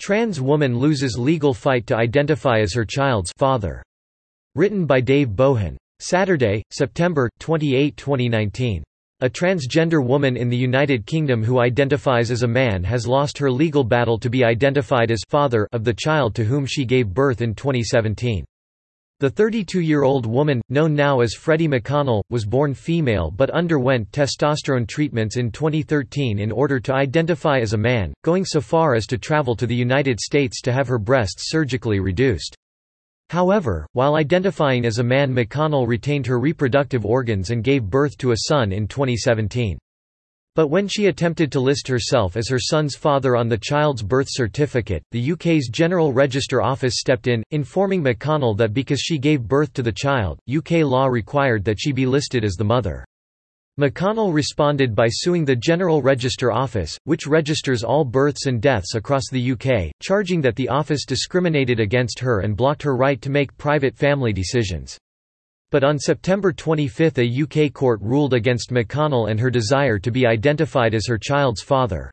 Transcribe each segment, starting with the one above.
Trans woman loses legal fight to identify as her child's father. Written by Dave Bohon. Saturday, September, 28, 2019. A transgender woman in the United Kingdom who identifies as a man has lost her legal battle to be identified as father of the child to whom she gave birth in 2017. The 32-year-old woman, known now as Freddy McConnell, was born female but underwent testosterone treatments in 2013 in order to identify as a man, going so far as to travel to the United States to have her breasts surgically reduced. However, while identifying as a man McConnell retained her reproductive organs and gave birth to a son in 2017. But when she attempted to list herself as her son's father on the child's birth certificate, the UK's General Register Office stepped in, informing McConnell that because she gave birth to the child, UK law required that she be listed as the mother. McConnell responded by suing the General Register Office, which registers all births and deaths across the UK, charging that the office discriminated against her and blocked her right to make private family decisions. But on September 25 a UK court ruled against McConnell and her desire to be identified as her child's father.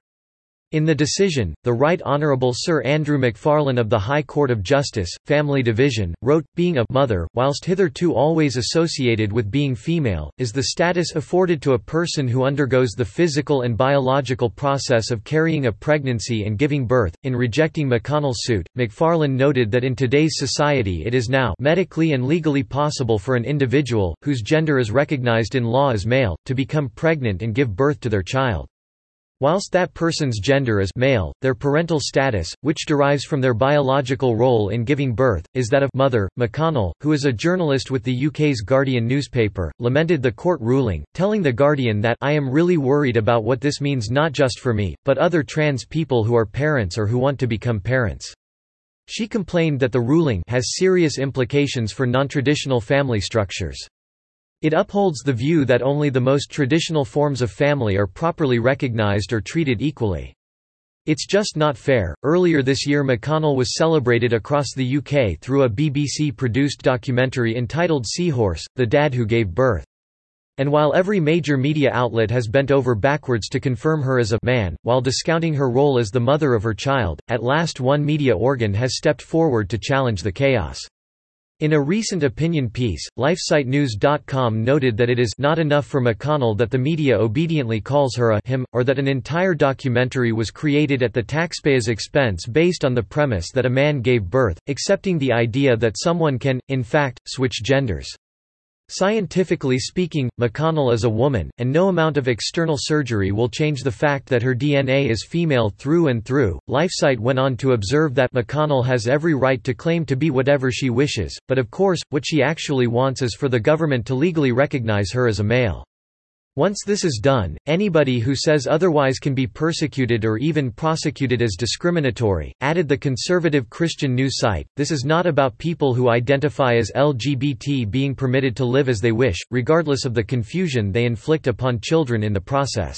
In the decision, the Right Honourable Sir Andrew Macfarlane of the High Court of Justice, Family Division, wrote, Being a mother, whilst hitherto always associated with being female, is the status afforded to a person who undergoes the physical and biological process of carrying a pregnancy and giving birth. In rejecting McConnell's suit, Macfarlane noted that in today's society it is now medically and legally possible for an individual, whose gender is recognized in law as male, to become pregnant and give birth to their child. Whilst that person's gender is male, their parental status, which derives from their biological role in giving birth, is that of mother. McConnell, who is a journalist with the UK's Guardian newspaper, lamented the court ruling, telling The Guardian that I am really worried about what this means not just for me, but other trans people who are parents or who want to become parents. She complained that the ruling has serious implications for nontraditional family structures. It upholds the view that only the most traditional forms of family are properly recognized or treated equally. It's just not fair. Earlier this year, McConnell was celebrated across the UK through a BBC produced documentary entitled Seahorse The Dad Who Gave Birth. And while every major media outlet has bent over backwards to confirm her as a man, while discounting her role as the mother of her child, at last one media organ has stepped forward to challenge the chaos. In a recent opinion piece, LifeSiteNews.com noted that it is not enough for McConnell that the media obediently calls her a him, or that an entire documentary was created at the taxpayer's expense based on the premise that a man gave birth, accepting the idea that someone can, in fact, switch genders. Scientifically speaking, McConnell is a woman, and no amount of external surgery will change the fact that her DNA is female through and through. LifeSite went on to observe that McConnell has every right to claim to be whatever she wishes, but of course, what she actually wants is for the government to legally recognize her as a male. Once this is done, anybody who says otherwise can be persecuted or even prosecuted as discriminatory, added the conservative Christian news site. This is not about people who identify as LGBT being permitted to live as they wish, regardless of the confusion they inflict upon children in the process.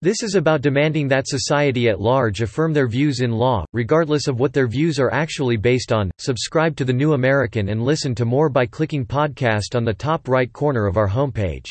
This is about demanding that society at large affirm their views in law, regardless of what their views are actually based on. Subscribe to The New American and listen to more by clicking podcast on the top right corner of our homepage.